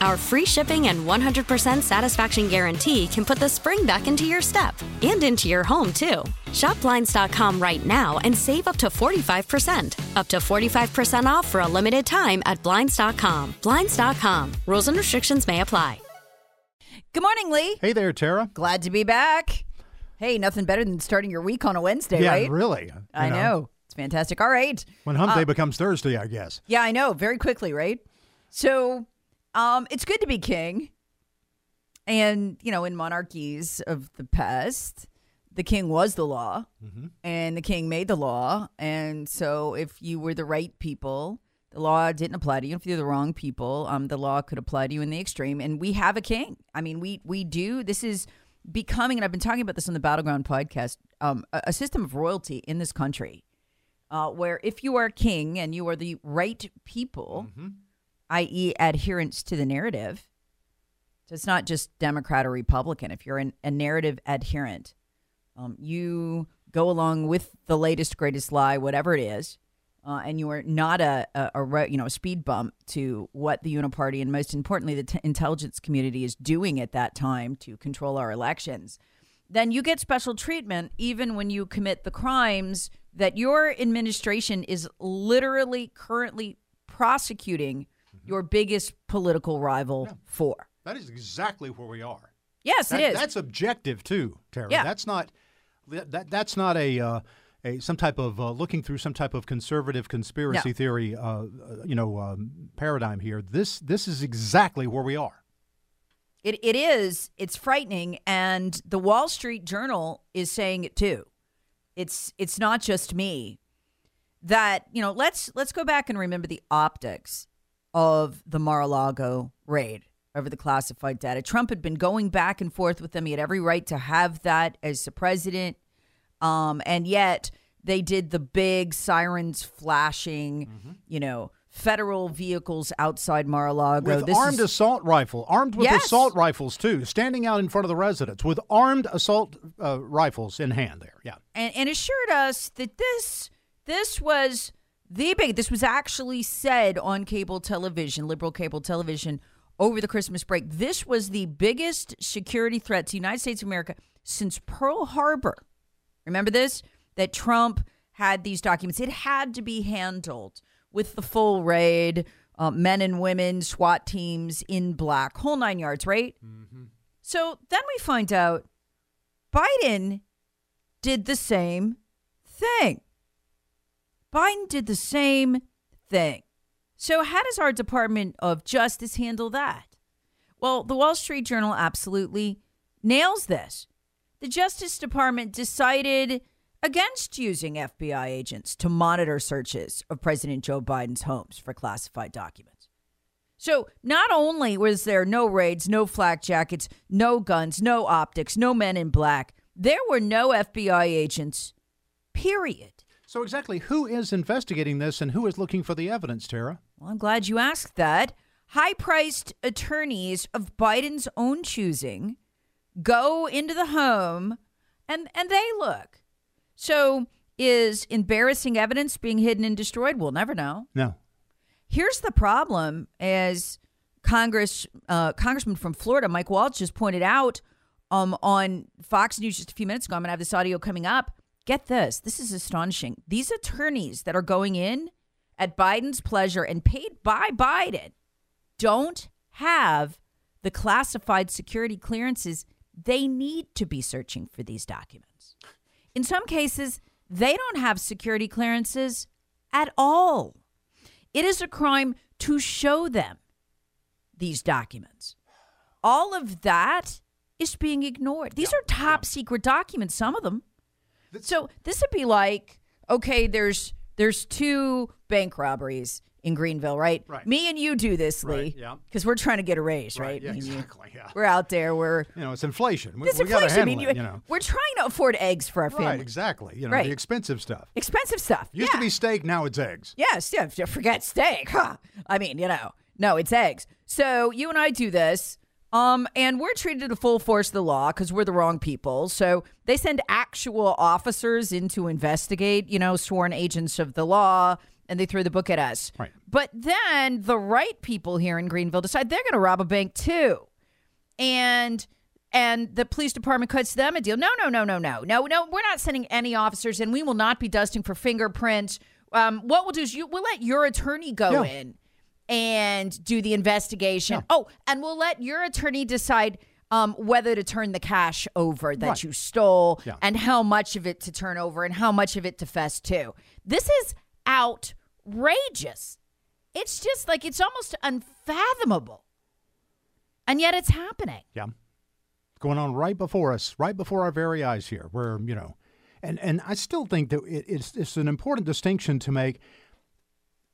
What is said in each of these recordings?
Our free shipping and 100% satisfaction guarantee can put the spring back into your step and into your home, too. Shop Blinds.com right now and save up to 45%. Up to 45% off for a limited time at Blinds.com. Blinds.com. Rules and restrictions may apply. Good morning, Lee. Hey there, Tara. Glad to be back. Hey, nothing better than starting your week on a Wednesday, yeah, right? really. you I know. It's fantastic. All right. When hump day uh, becomes Thursday, I guess. Yeah, I know. Very quickly, right? So, um, it's good to be king. And, you know, in monarchies of the past, the king was the law and the king made the law. And so if you were the right people, the law didn't apply to you. If you're the wrong people, um, the law could apply to you in the extreme. And we have a king. I mean, we we do. This is becoming, and I've been talking about this on the Battleground podcast, um, a, a system of royalty in this country, uh, where if you are king and you are the right people, i.e., adherence to the narrative, so it's not just Democrat or Republican. If you're an, a narrative adherent, um, you go along with the latest, greatest lie, whatever it is, uh, and you are not a, a, a you know speed bump to what the Uniparty and most importantly the t- intelligence community is doing at that time to control our elections. Then you get special treatment even when you commit the crimes that your administration is literally currently prosecuting your biggest political rival for. That is exactly where we are. Yes, That- it is. That's objective too, Tara. Yeah. That's not that, that that's not a uh, a some type of uh, looking through some type of conservative conspiracy No. theory uh, uh, you know um, paradigm here. This this is exactly where we are. It, it is. It's frightening, and the Wall Street Journal is saying it too. It's it's not just me. That you know, let's let's go back and remember the optics of the Mar-a-Lago raid over the classified data. Trump had been going back and forth with them. He had every right to have that as the president, um, and yet they did the big sirens flashing. You know. Federal vehicles outside Mar-a-Lago. With This armed is- assault rifle, armed with Yes. assault rifles too, standing out in front of the residence with armed assault uh, rifles in hand. There, yeah. and, and assured us that this this was the big this was actually said on cable television liberal cable television over the christmas break. This was the biggest security threat to the united states of america since pearl harbor. Remember this? That trump had these documents. It had to be handled with the full raid uh, men and women swat teams in black whole nine yards right? So then we find out biden did the same thing. Biden did the same thing. So, how does our Department of Justice handle that? Well, the Wall Street Journal absolutely nails this. The Justice Department decided against using FBI agents to monitor searches of President Joe Biden's homes for classified documents. So not only was there no raids, no flak jackets, no guns, no optics, no men in black, there were no FBI agents, period. So exactly who is investigating this and who is looking for the evidence, Tara? Well, I'm glad you asked that. High priced attorneys of Biden's own choosing go into the home and, and they look. So is embarrassing evidence being hidden and destroyed? We'll never know. No. Here's the problem as Congress uh, Congressman from Florida, Mike Waltz, just pointed out um, on Fox News just a few minutes ago. I'm going to have this audio coming up. Get this. This is astonishing. These attorneys that are going in at Biden's pleasure and paid by Biden don't have the classified security clearances they need to be searching for these documents. In some cases, they don't have security clearances at all. It is a crime to show them these documents. All of that is being ignored. These are top secret documents, some of them. So this would be like, okay, there's there's two bank robberies in Greenville, right? Right. Me and you do this, Lee. Right, yeah. Because we're trying to get a raise, right? Right, yeah, Me and you. exactly, yeah. We're out there. We're You know, it's inflation. We, this we inflation. I mean, it, you- you know. we're trying to afford eggs for our family. Right, exactly. You know, Right. the expensive stuff. Expensive stuff. Used yeah. to be steak, now it's eggs. Yes, yeah, forget steak. Huh. I mean, you know, no, it's eggs. So you and I do this, um, and we're treated to full force of the law because we're the wrong people. So they send actual officers in to investigate, you know, sworn agents of the law, and they throw the book at us. Right. But then the right people here in Greenville decide they're going to rob a bank too, and. And the police department cuts them a deal. No, no, no, no, no, no, no. We're not sending any officers, and we will not be dusting for fingerprints. Um, what we'll do is you we'll let your attorney go Yeah. in and do the investigation. Oh, and we'll let your attorney decide um, whether to turn the cash over that Right. you stole Yeah. and how much of it to turn over and how much of it to fess to. This is outrageous. It's just like it's almost unfathomable. And yet it's happening. Yeah. Going on right before us, right before our very eyes here, where, you know, and, and I still think that it, it's, it's an important distinction to make.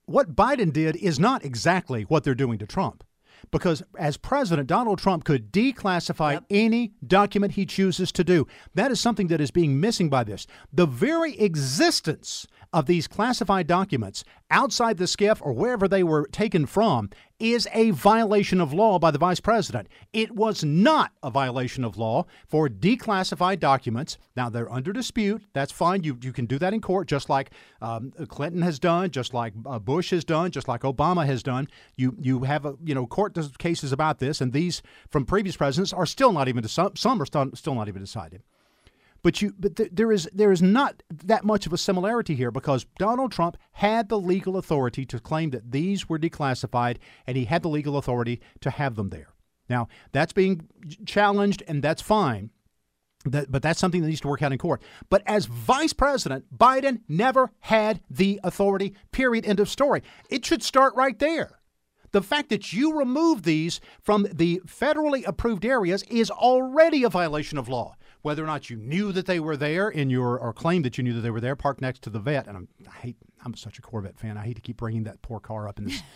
What Biden did is not exactly what they're doing to Trump. Because as president, Donald Trump could declassify any document he chooses to do. That is something that is being missing by this. The very existence of these classified documents outside the SCIF or wherever they were taken from is a violation of law by the vice president. It was not a violation of law for declassified documents. Now they're under dispute. That's fine. You you can do that in court, just like um, Clinton has done, just like uh, Bush has done, just like Obama has done. You you have a you know court cases about this, and these from previous presidents are still not even some some are still, still not even decided. But you, but th- there is there is not that much of a similarity here because Donald Trump had the legal authority to claim that these were declassified, and he had the legal authority to have them there. Now that's being challenged, and that's fine. That, but that's something that needs to work out in court. But as vice president, Biden never had the authority. Period. End of story. It should start right there. The fact that you remove these from the federally approved areas is already a violation of law. Whether or not you knew that they were there in your or claimed that you knew that they were there, parked next to the vet, and I'm, I hate. I'm such a Corvette fan. I hate to keep bringing that poor car up in this.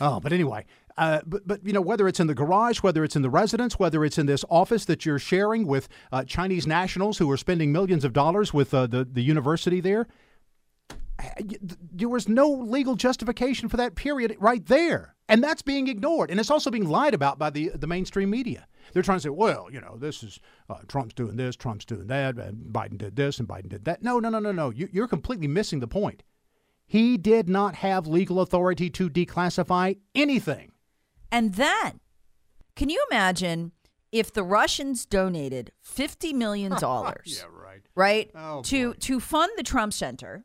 Oh, but anyway, uh, but but you know whether it's in the garage, whether it's in the residence, whether it's in this office that you're sharing with uh, Chinese nationals who are spending millions of dollars with uh, the the university there, there was no legal justification for that period right there, and that's being ignored, and it's also being lied about by the the mainstream media. They're trying to say, well, you know, this is uh, Trump's doing this, Trump's doing that, and Biden did this, and Biden did that. No, no, no, no, no. You, you're completely missing the point. He did not have legal authority to declassify anything. And then, can you imagine if the Russians donated $50 million? yeah, right. right? Oh, to to fund the Trump Center.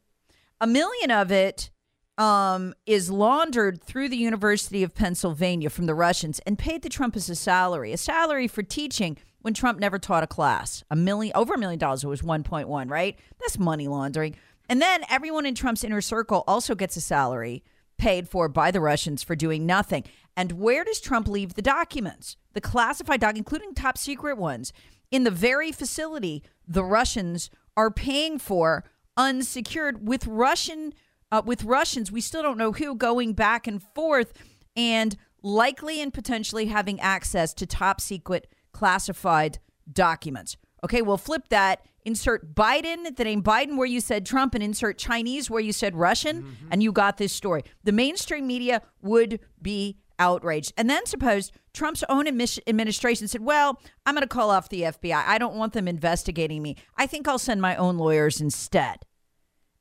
A million of it um, is laundered through the University of Pennsylvania from the Russians and paid to Trump as a salary, a salary for teaching when Trump never taught a class. A million, over a million dollars. It was one point one, right? That's money laundering. And then everyone in Trump's inner circle also gets a salary paid for by the Russians for doing nothing. And where does Trump leave the documents? The classified doc, including top secret ones, in the very facility the Russians are paying for unsecured with Russian uh, with Russians. We still don't know who going back and forth and likely and potentially having access to top secret classified documents. Okay, we'll flip that. Insert Biden, the name Biden where you said Trump, and insert Chinese where you said Russian, and you got this story. The mainstream media would be outraged. And then suppose Trump's own administration said, Well, I'm going to call off the FBI. I don't want them investigating me. I think I'll send my own lawyers instead.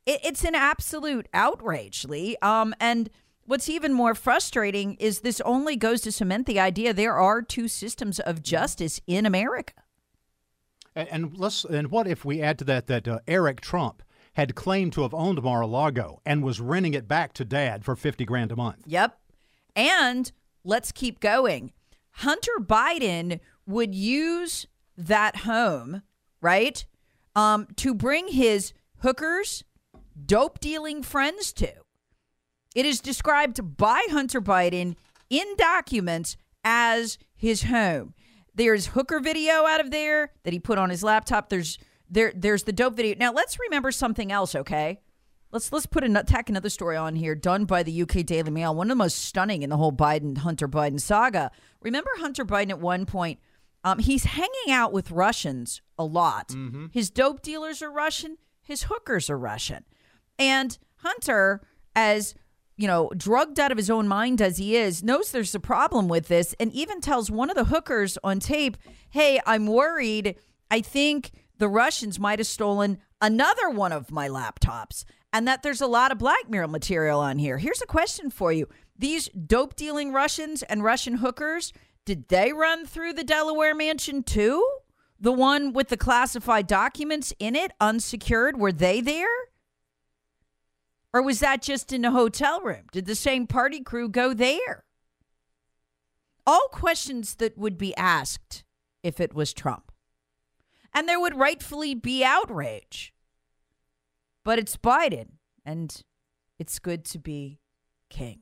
It, it's an absolute outrage, Lee. Um, and what's even more frustrating is this only goes to cement the idea there are two systems of justice in America. And, and let's and what if we add to that that uh, Eric Trump had claimed to have owned Mar-a-Lago and was renting it back to Dad for fifty grand a month? Yep. And let's keep going. Hunter Biden would use that home, right, um, to bring his hookers, dope dealing friends to. It is described by Hunter Biden in documents as his home. There's hooker video out of there that he put on his laptop. There's there there's the dope video. Now let's remember something else, okay? Let's let's put a tack another story on here done by the UK Daily Mail, one of the most stunning in the whole Biden Hunter Biden saga. Remember Hunter Biden at one point um, he's hanging out with Russians a lot. Mm-hmm. His dope dealers are Russian, his hookers are Russian. And Hunter as you know, drugged out of his own mind as he is, knows there's a problem with this and even tells one of the hookers on tape, Hey, I'm worried. I think the Russians might have stolen another one of my laptops and that there's a lot of blackmail material on here. Here's a question for you These dope dealing Russians and Russian hookers, did they run through the Delaware mansion too? The one with the classified documents in it, unsecured, were they there? Or was that just in a hotel room? Did the same party crew go there? All questions that would be asked if it was Trump. And there would rightfully be outrage. But it's Biden, and it's good to be king.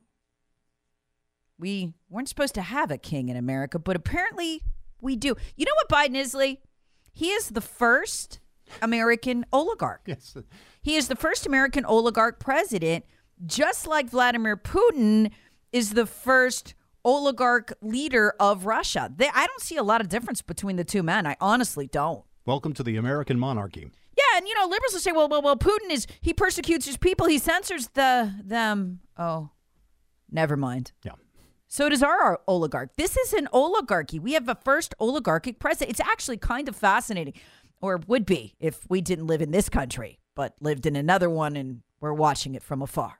We weren't supposed to have a king in America, but apparently we do. You know what Biden is, Lee? He is the first American oligarch. Yes. He is the first American oligarch president, just like Vladimir Putin is the first oligarch leader of Russia. They, I don't see a lot of difference between the two men. I honestly don't. Welcome to the American monarchy. Yeah, and you know, liberals will say, "Well, well, well, Putin is he persecutes his people, he censors the them." Oh, never mind. Yeah. So does our oligarch. This is an oligarchy. We have a first oligarchic president. It's actually kind of fascinating, or would be if we didn't live in this country, but lived in another one and we're watching it from afar.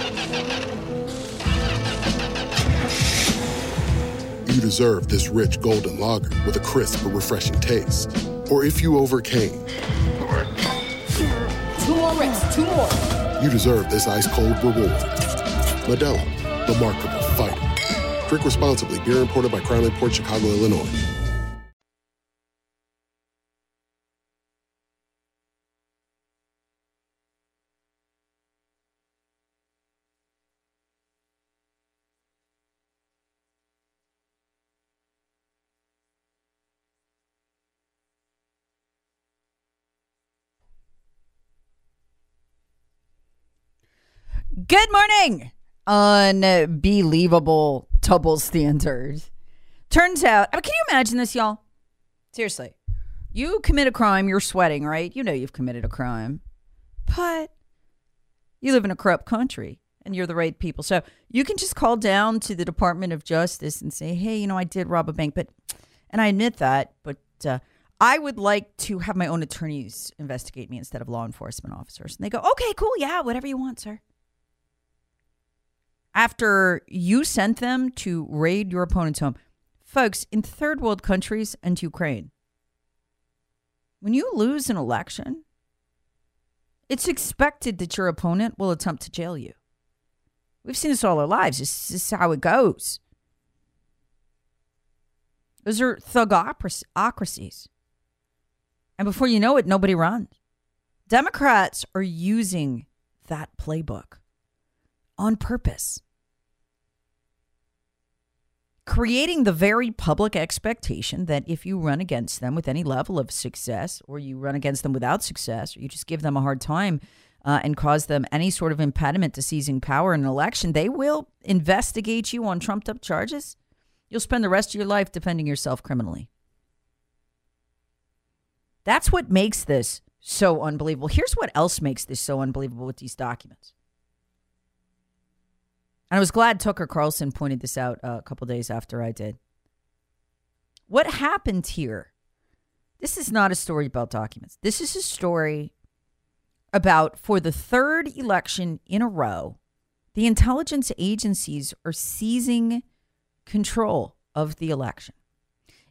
you deserve this rich golden lager with a crisp but refreshing taste. Or if you overcame, Two more reps, two more. you deserve this ice cold reward. Modelo, the Markable Fighter. Drink responsibly. Beer imported by Crown Port Chicago, Illinois. Good morning. Unbelievable double standard. Turns out, I mean, can you imagine this, y'all? Seriously. You commit a crime, you're sweating, right? You know you've committed a crime. But you live in a corrupt country and you're the right people. So you can just call down to the Department of Justice and say, hey, you know, I did rob a bank, but, and I admit that, but uh, I would like to have my own attorneys investigate me instead of law enforcement officers. And they go, okay, cool. Yeah, whatever you want, sir after you sent them to raid your opponent's home. Folks, in third world countries and Ukraine, when you lose an election, it's expected that your opponent will attempt to jail you. We've seen this all our lives. This is how it goes. Those are thugocracies. And before you know it, nobody runs. Democrats are using that playbook on purpose. Creating the very public expectation that if you run against them with any level of success, or you run against them without success, or you just give them a hard time uh, and cause them any sort of impediment to seizing power in an election, they will investigate you on trumped up charges. You'll spend the rest of your life defending yourself criminally. That's what makes this so unbelievable. Here's what else makes this so unbelievable with these documents. And I was glad Tucker Carlson pointed this out a couple days after I did. What happened here? This is not a story about documents. This is a story about for the third election in a row, the intelligence agencies are seizing control of the election.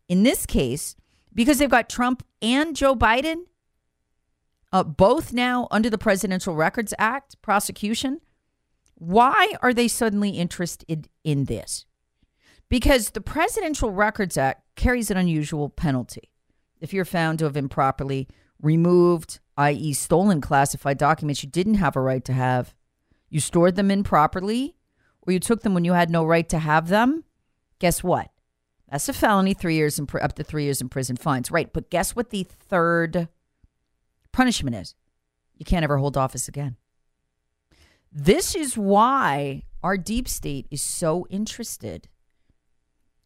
In this case, because they've got Trump and Joe Biden, uh, both now under the Presidential Records Act prosecution, why are they suddenly interested in this? Because the Presidential Records Act carries an unusual penalty. If you're found to have improperly removed, i.e., stolen classified documents you didn't have a right to have, you stored them improperly, or you took them when you had no right to have them, guess what? That's a felony, three years in, up to three years in prison fines. Right. But guess what the third punishment is? You can't ever hold office again. This is why our deep state is so interested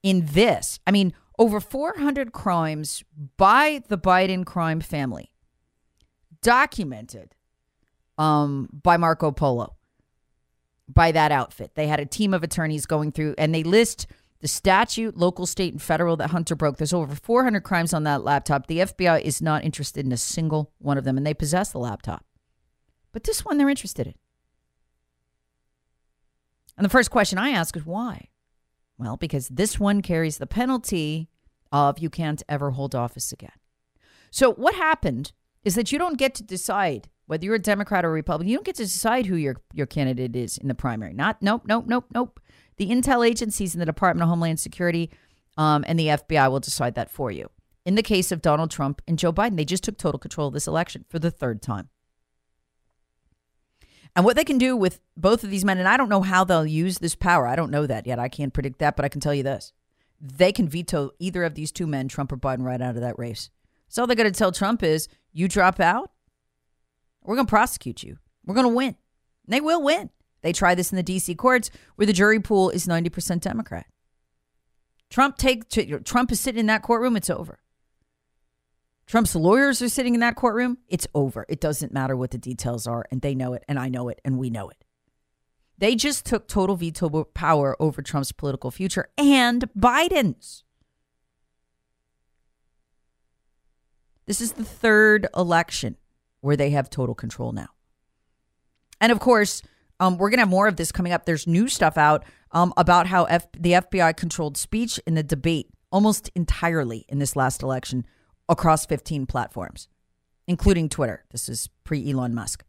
in this. I mean, over 400 crimes by the Biden crime family documented um, by Marco Polo, by that outfit. They had a team of attorneys going through and they list the statute, local, state, and federal that Hunter broke. There's over 400 crimes on that laptop. The FBI is not interested in a single one of them, and they possess the laptop. But this one they're interested in. And the first question I ask is why? Well, because this one carries the penalty of you can't ever hold office again. So what happened is that you don't get to decide whether you're a Democrat or Republican. You don't get to decide who your your candidate is in the primary. Not nope nope nope nope. The intel agencies in the Department of Homeland Security um, and the FBI will decide that for you. In the case of Donald Trump and Joe Biden, they just took total control of this election for the third time. And what they can do with both of these men, and I don't know how they'll use this power. I don't know that yet. I can't predict that, but I can tell you this. They can veto either of these two men, Trump or Biden, right out of that race. So all they got to tell Trump is, you drop out, we're going to prosecute you. We're going to win. And they will win. They try this in the D.C. courts where the jury pool is 90% Democrat. Trump take Trump is sitting in that courtroom, it's over. Trump's lawyers are sitting in that courtroom. It's over. It doesn't matter what the details are, and they know it, and I know it, and we know it. They just took total veto power over Trump's political future and Biden's. This is the third election where they have total control now. And of course, um, we're going to have more of this coming up. There's new stuff out um, about how F- the FBI controlled speech in the debate almost entirely in this last election across 15 platforms, including Twitter. This is pre Elon Musk.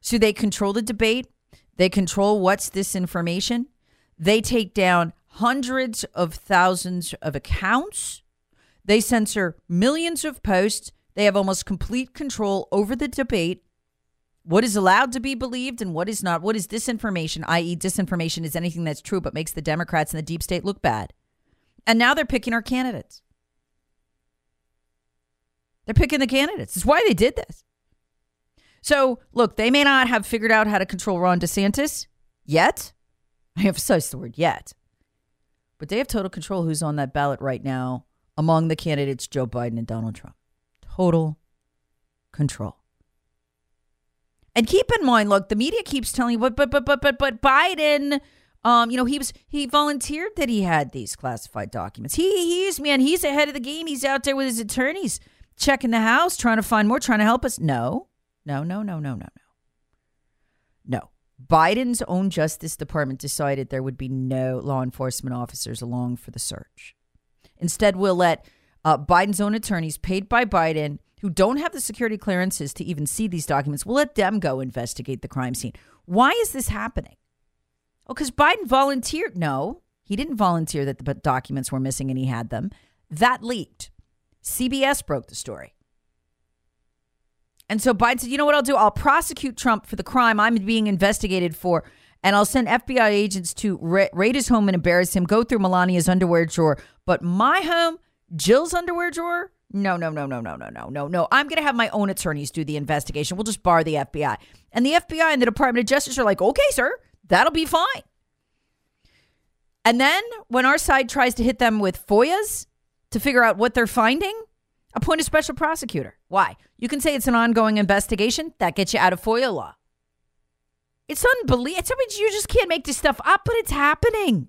So they control the debate, they control what's this information, they take down hundreds of thousands of accounts, they censor millions of posts, they have almost complete control over the debate. What is allowed to be believed and what is not? What is disinformation, i.e., disinformation is anything that's true but makes the Democrats and the deep state look bad. And now they're picking our candidates. They're picking the candidates. That's why they did this. So, look, they may not have figured out how to control Ron DeSantis yet. I emphasize the word yet. But they have total control who's on that ballot right now among the candidates Joe Biden and Donald Trump. Total control. And keep in mind, look, the media keeps telling you, but but but but but but Biden, um, you know, he was he volunteered that he had these classified documents. He he's man, he's ahead of the game. He's out there with his attorneys checking the house, trying to find more, trying to help us. No, no, no, no, no, no, no. No. Biden's own Justice Department decided there would be no law enforcement officers along for the search. Instead, we'll let uh, Biden's own attorneys, paid by Biden, who don't have the security clearances to even see these documents, we'll let them go investigate the crime scene. Why is this happening? Oh, because Biden volunteered. No, he didn't volunteer that the documents were missing and he had them. That leaked. CBS broke the story. And so Biden said, you know what I'll do? I'll prosecute Trump for the crime I'm being investigated for, and I'll send FBI agents to ra- raid his home and embarrass him, go through Melania's underwear drawer. But my home, Jill's underwear drawer, no, no, no, no, no, no, no, no, no. I'm going to have my own attorneys do the investigation. We'll just bar the FBI. And the FBI and the Department of Justice are like, okay, sir, that'll be fine. And then when our side tries to hit them with FOIAs to figure out what they're finding, appoint a special prosecutor. Why? You can say it's an ongoing investigation. That gets you out of FOIA law. It's unbelievable. It's, you just can't make this stuff up, but it's happening.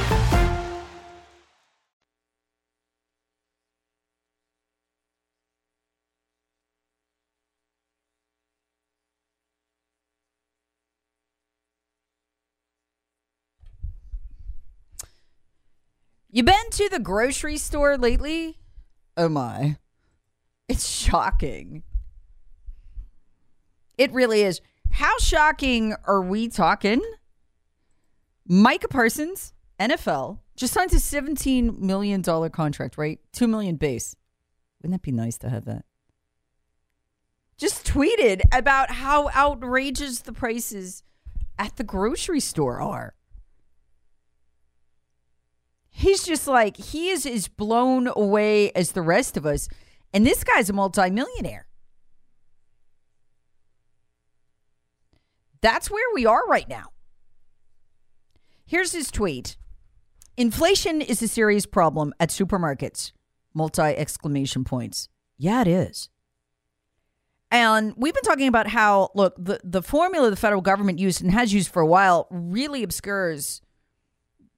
You been to the grocery store lately? Oh my. It's shocking. It really is. How shocking are we talking? Micah Parsons, NFL, just signed a $17 million contract, right? 2 million base. Wouldn't that be nice to have that? Just tweeted about how outrageous the prices at the grocery store are he's just like he is as blown away as the rest of us. And this guy's a multimillionaire. That's where we are right now. Here's his tweet. Inflation is a serious problem at supermarkets. Multi exclamation points. Yeah it is. And we've been talking about how look the, the formula the federal government used and has used for a while really obscures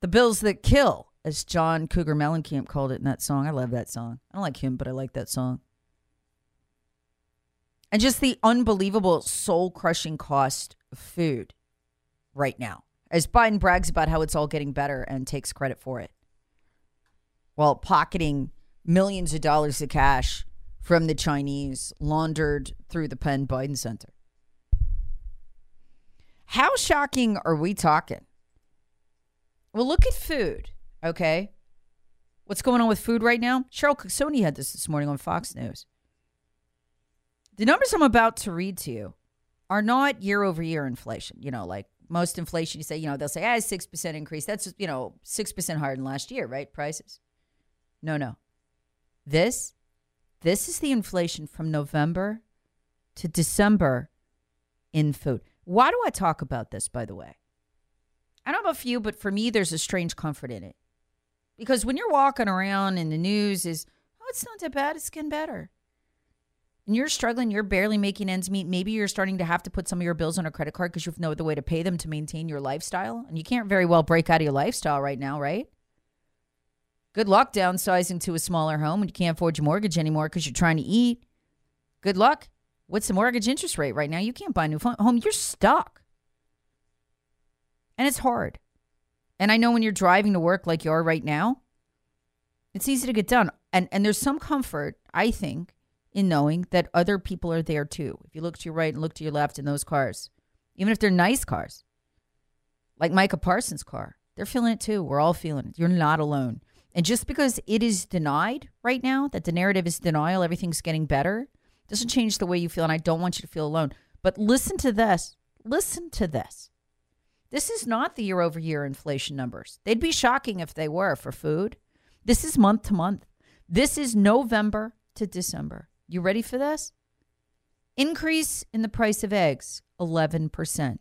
the bills that kill as John Cougar Mellencamp called it in that song. I love that song. I don't like him, but I like that song. And just the unbelievable soul crushing cost of food right now. As Biden brags about how it's all getting better and takes credit for it, while pocketing millions of dollars of cash from the Chinese laundered through the Penn Biden Center. How shocking are we talking? Well, look at food. Okay. What's going on with food right now? Cheryl Casone had this this morning on Fox News. The numbers I'm about to read to you are not year over year inflation. You know, like most inflation, you say, you know, they'll say, ah, 6% increase. That's, you know, 6% higher than last year, right? Prices. No, no. This, this is the inflation from November to December in food. Why do I talk about this, by the way? I don't know about you, but for me, there's a strange comfort in it. Because when you're walking around and the news is, oh, it's not that bad, it's getting better. And you're struggling, you're barely making ends meet. Maybe you're starting to have to put some of your bills on a credit card because you have no other way to pay them to maintain your lifestyle. And you can't very well break out of your lifestyle right now, right? Good luck downsizing to a smaller home and you can't afford your mortgage anymore because you're trying to eat. Good luck. What's the mortgage interest rate right now? You can't buy a new home. You're stuck. And it's hard. And I know when you're driving to work like you are right now, it's easy to get done. And and there's some comfort, I think, in knowing that other people are there too. If you look to your right and look to your left in those cars, even if they're nice cars, like Micah Parsons' car, they're feeling it too. We're all feeling it. You're not alone. And just because it is denied right now, that the narrative is denial, everything's getting better, doesn't change the way you feel. And I don't want you to feel alone. But listen to this. Listen to this. This is not the year over year inflation numbers. They'd be shocking if they were for food. This is month to month. This is November to December. You ready for this? Increase in the price of eggs, 11%.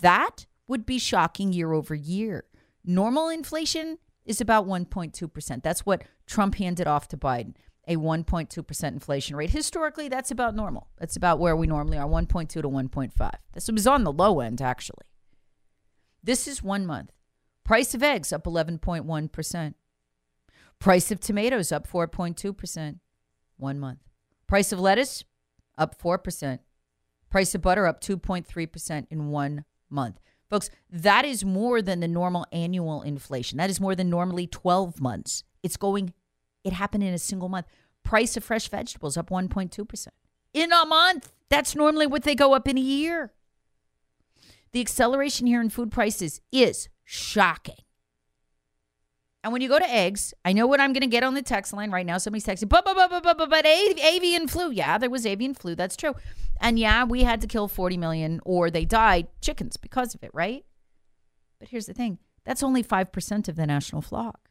That would be shocking year over year. Normal inflation is about 1.2%. That's what Trump handed off to Biden, a 1.2% inflation rate. Historically, that's about normal. That's about where we normally are 1.2 to 1.5. This was on the low end, actually. This is one month. Price of eggs up 11.1%. Price of tomatoes up 4.2%. One month. Price of lettuce up 4%. Price of butter up 2.3% in one month. Folks, that is more than the normal annual inflation. That is more than normally 12 months. It's going, it happened in a single month. Price of fresh vegetables up 1.2%. In a month. That's normally what they go up in a year. The acceleration here in food prices is shocking. And when you go to eggs, I know what I'm going to get on the text line right now. Somebody's texting, but, but, but, but, but, but, but avian flu. Yeah, there was avian flu. That's true. And yeah, we had to kill 40 million or they died chickens because of it, right? But here's the thing that's only 5% of the national flock.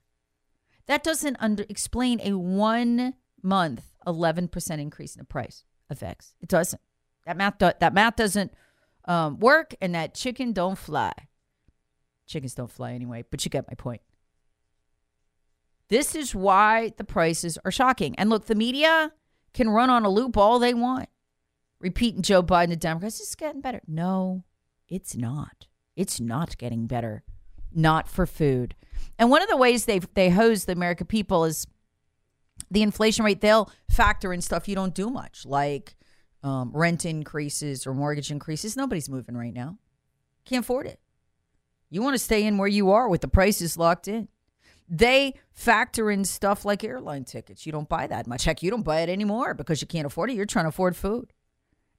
That doesn't under, explain a one month 11% increase in the price of eggs. It doesn't. That math, do, that math doesn't um, work, and that chicken don't fly. Chickens don't fly anyway, but you get my point. This is why the prices are shocking. And look, the media can run on a loop all they want, repeating Joe Biden, the Democrats, it's getting better. No, it's not. It's not getting better. Not for food. And one of the ways they they hose the American people is the inflation rate. They'll factor in stuff you don't do much, like um, rent increases or mortgage increases. Nobody's moving right now. Can't afford it. You want to stay in where you are with the prices locked in. They factor in stuff like airline tickets. You don't buy that much. Heck, you don't buy it anymore because you can't afford it. You're trying to afford food.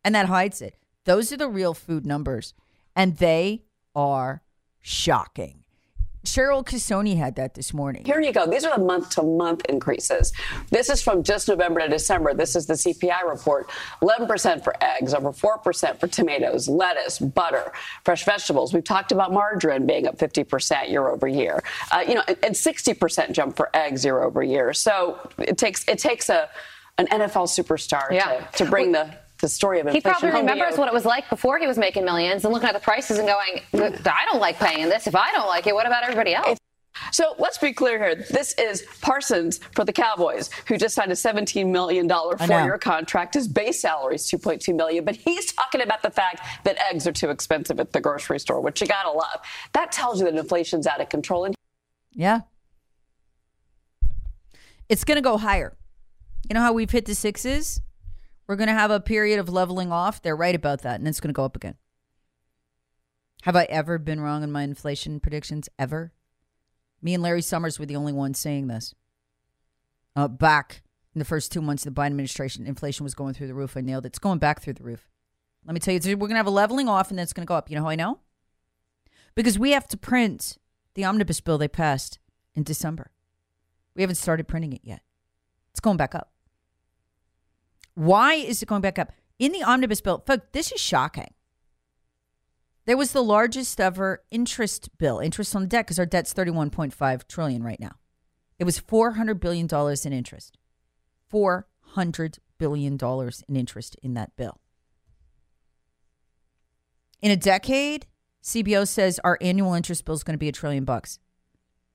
And that hides it. Those are the real food numbers. And they are shocking. Cheryl Casone had that this morning. Here you go. These are the month to month increases. This is from just November to December. This is the CPI report. 11% for eggs, over 4% for tomatoes, lettuce, butter, fresh vegetables. We've talked about margarine being up 50% year over year. Uh, you know, and 60% jump for eggs year over year. So it takes it takes a an NFL superstar yeah. to, to bring the the story of inflation. He probably remembers what it was like before he was making millions and looking at the prices and going, I don't like paying this. If I don't like it, what about everybody else? So let's be clear here. This is Parsons for the Cowboys, who just signed a $17 million four-year contract. His base salary is 2.2 million, but he's talking about the fact that eggs are too expensive at the grocery store, which you gotta love. That tells you that inflation's out of control. And yeah, it's going to go higher. You know how we've hit the sixes? We're going to have a period of leveling off. They're right about that, and it's going to go up again. Have I ever been wrong in my inflation predictions? Ever? Me and Larry Summers were the only ones saying this. Uh, back in the first two months of the Biden administration, inflation was going through the roof. I nailed it. It's going back through the roof. Let me tell you, we're going to have a leveling off, and then it's going to go up. You know how I know? Because we have to print the omnibus bill they passed in December. We haven't started printing it yet. It's going back up. Why is it going back up? In the omnibus bill, folks, this is shocking. There was the largest ever interest bill, interest on the debt, because our debt's 31.5 trillion right now. It was 400 billion dollars in interest. 400 billion dollars in interest in that bill. In a decade, CBO says our annual interest bill is going to be a trillion bucks.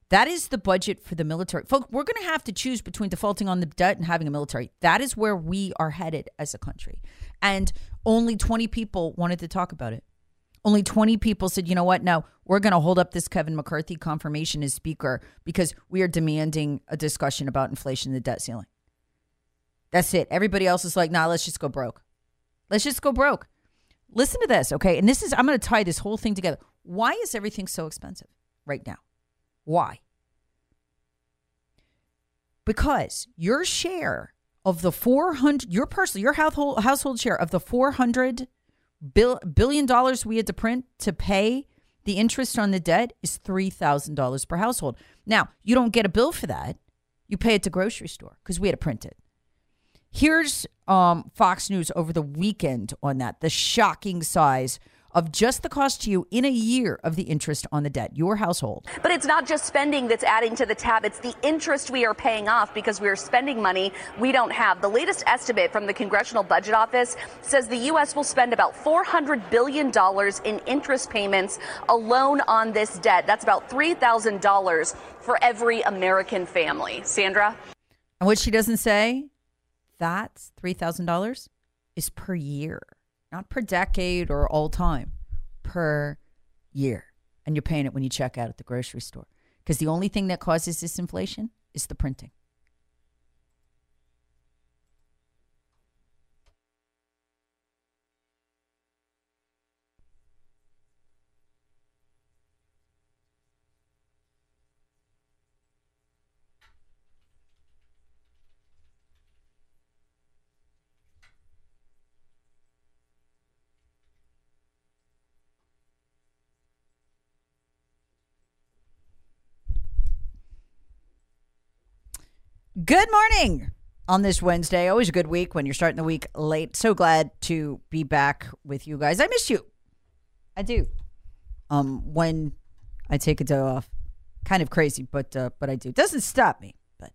That is the budget for the military. Folks, we're going to have to choose between defaulting on the debt and having a military. That is where we are headed as a country. And only 20 people wanted to talk about it. Only 20 people said, you know what? No, we're going to hold up this Kevin McCarthy confirmation as speaker because we are demanding a discussion about inflation and the debt ceiling. That's it. Everybody else is like, nah, let's just go broke. Let's just go broke. Listen to this, okay? And this is, I'm going to tie this whole thing together. Why is everything so expensive right now? Why? because your share of the 400 your personal your household household share of the 400 bill, billion dollars we had to print to pay the interest on the debt is $3,000 per household. Now, you don't get a bill for that. You pay it to grocery store because we had to print it. Here's um, Fox News over the weekend on that the shocking size of just the cost to you in a year of the interest on the debt, your household. But it's not just spending that's adding to the tab, it's the interest we are paying off because we are spending money we don't have. The latest estimate from the Congressional Budget Office says the U.S. will spend about $400 billion in interest payments alone on this debt. That's about $3,000 for every American family. Sandra? And what she doesn't say, that's $3,000 is per year not per decade or all time, per year. And you're paying it when you check out at the grocery store. Because the only thing that causes this inflation is the printing. Good morning on this Wednesday. Always a good week when you're starting the week late. So glad to be back with you guys. I miss you. I do. Um, when I take a day off, kind of crazy, but uh, but I do. Doesn't stop me. But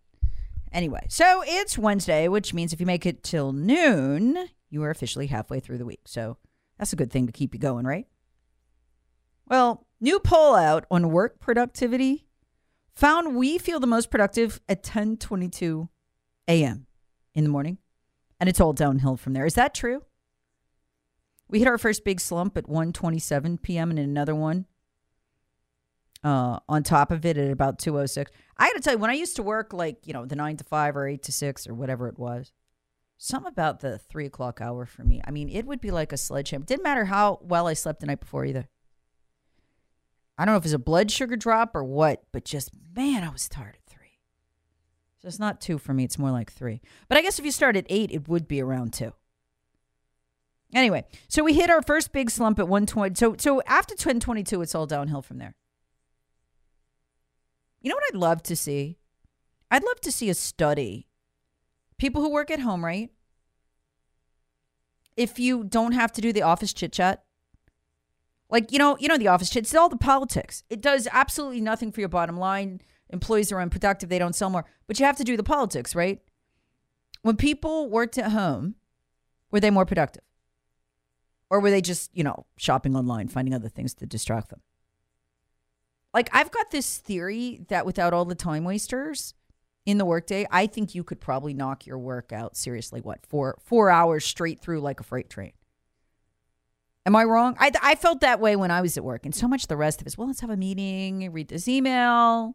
anyway, so it's Wednesday, which means if you make it till noon, you are officially halfway through the week. So that's a good thing to keep you going, right? Well, new poll out on work productivity found we feel the most productive at 10:22 a.m. in the morning, and it's all downhill from there. Is that true? We hit our first big slump at 1:27 p.m. and another one uh, on top of it at about 2:06. I got to tell you, when I used to work like you know the nine to five or eight to six or whatever it was, something about the three o'clock hour for me. I mean, it would be like a sledgehammer. Didn't matter how well I slept the night before either. I don't know if it's a blood sugar drop or what, but just, man, I was tired at three. So it's not two for me, it's more like three. But I guess if you start at eight, it would be around two. Anyway, so we hit our first big slump at 120. So, so after 1022, it's all downhill from there. You know what I'd love to see? I'd love to see a study. People who work at home, right? If you don't have to do the office chit chat, like, you know, you know the office It's all the politics. It does absolutely nothing for your bottom line. Employees are unproductive, they don't sell more. But you have to do the politics, right? When people worked at home, were they more productive? Or were they just, you know, shopping online, finding other things to distract them? Like I've got this theory that without all the time wasters in the workday, I think you could probably knock your work out seriously, what, four four hours straight through like a freight train. Am I wrong? I, I felt that way when I was at work. And so much the rest of us. well, let's have a meeting, read this email,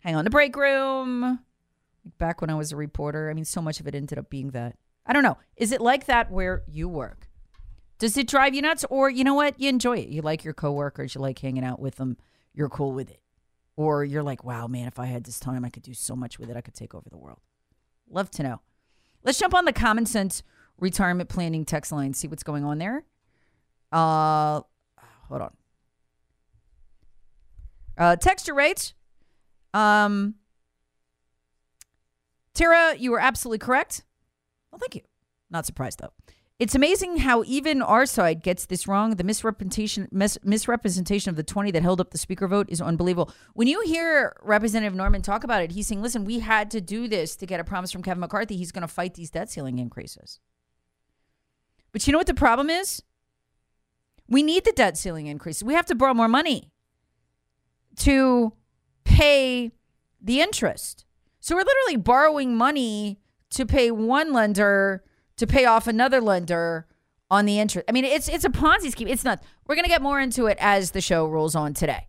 hang on the break room. Back when I was a reporter, I mean, so much of it ended up being that. I don't know. Is it like that where you work? Does it drive you nuts? Or, you know what? You enjoy it. You like your coworkers, you like hanging out with them, you're cool with it. Or you're like, wow, man, if I had this time, I could do so much with it. I could take over the world. Love to know. Let's jump on the common sense retirement planning text line, see what's going on there. Uh, hold on. Uh, texture rates. Um, Tara, you were absolutely correct. Well, thank you. Not surprised though. It's amazing how even our side gets this wrong. The misrepresentation mis- misrepresentation of the 20 that held up the speaker vote is unbelievable. When you hear Representative Norman talk about it, he's saying, listen, we had to do this to get a promise from Kevin McCarthy. He's going to fight these debt ceiling increases. But you know what the problem is? We need the debt ceiling increase. We have to borrow more money to pay the interest. So we're literally borrowing money to pay one lender to pay off another lender on the interest. I mean, it's it's a Ponzi scheme. It's not. We're going to get more into it as the show rolls on today.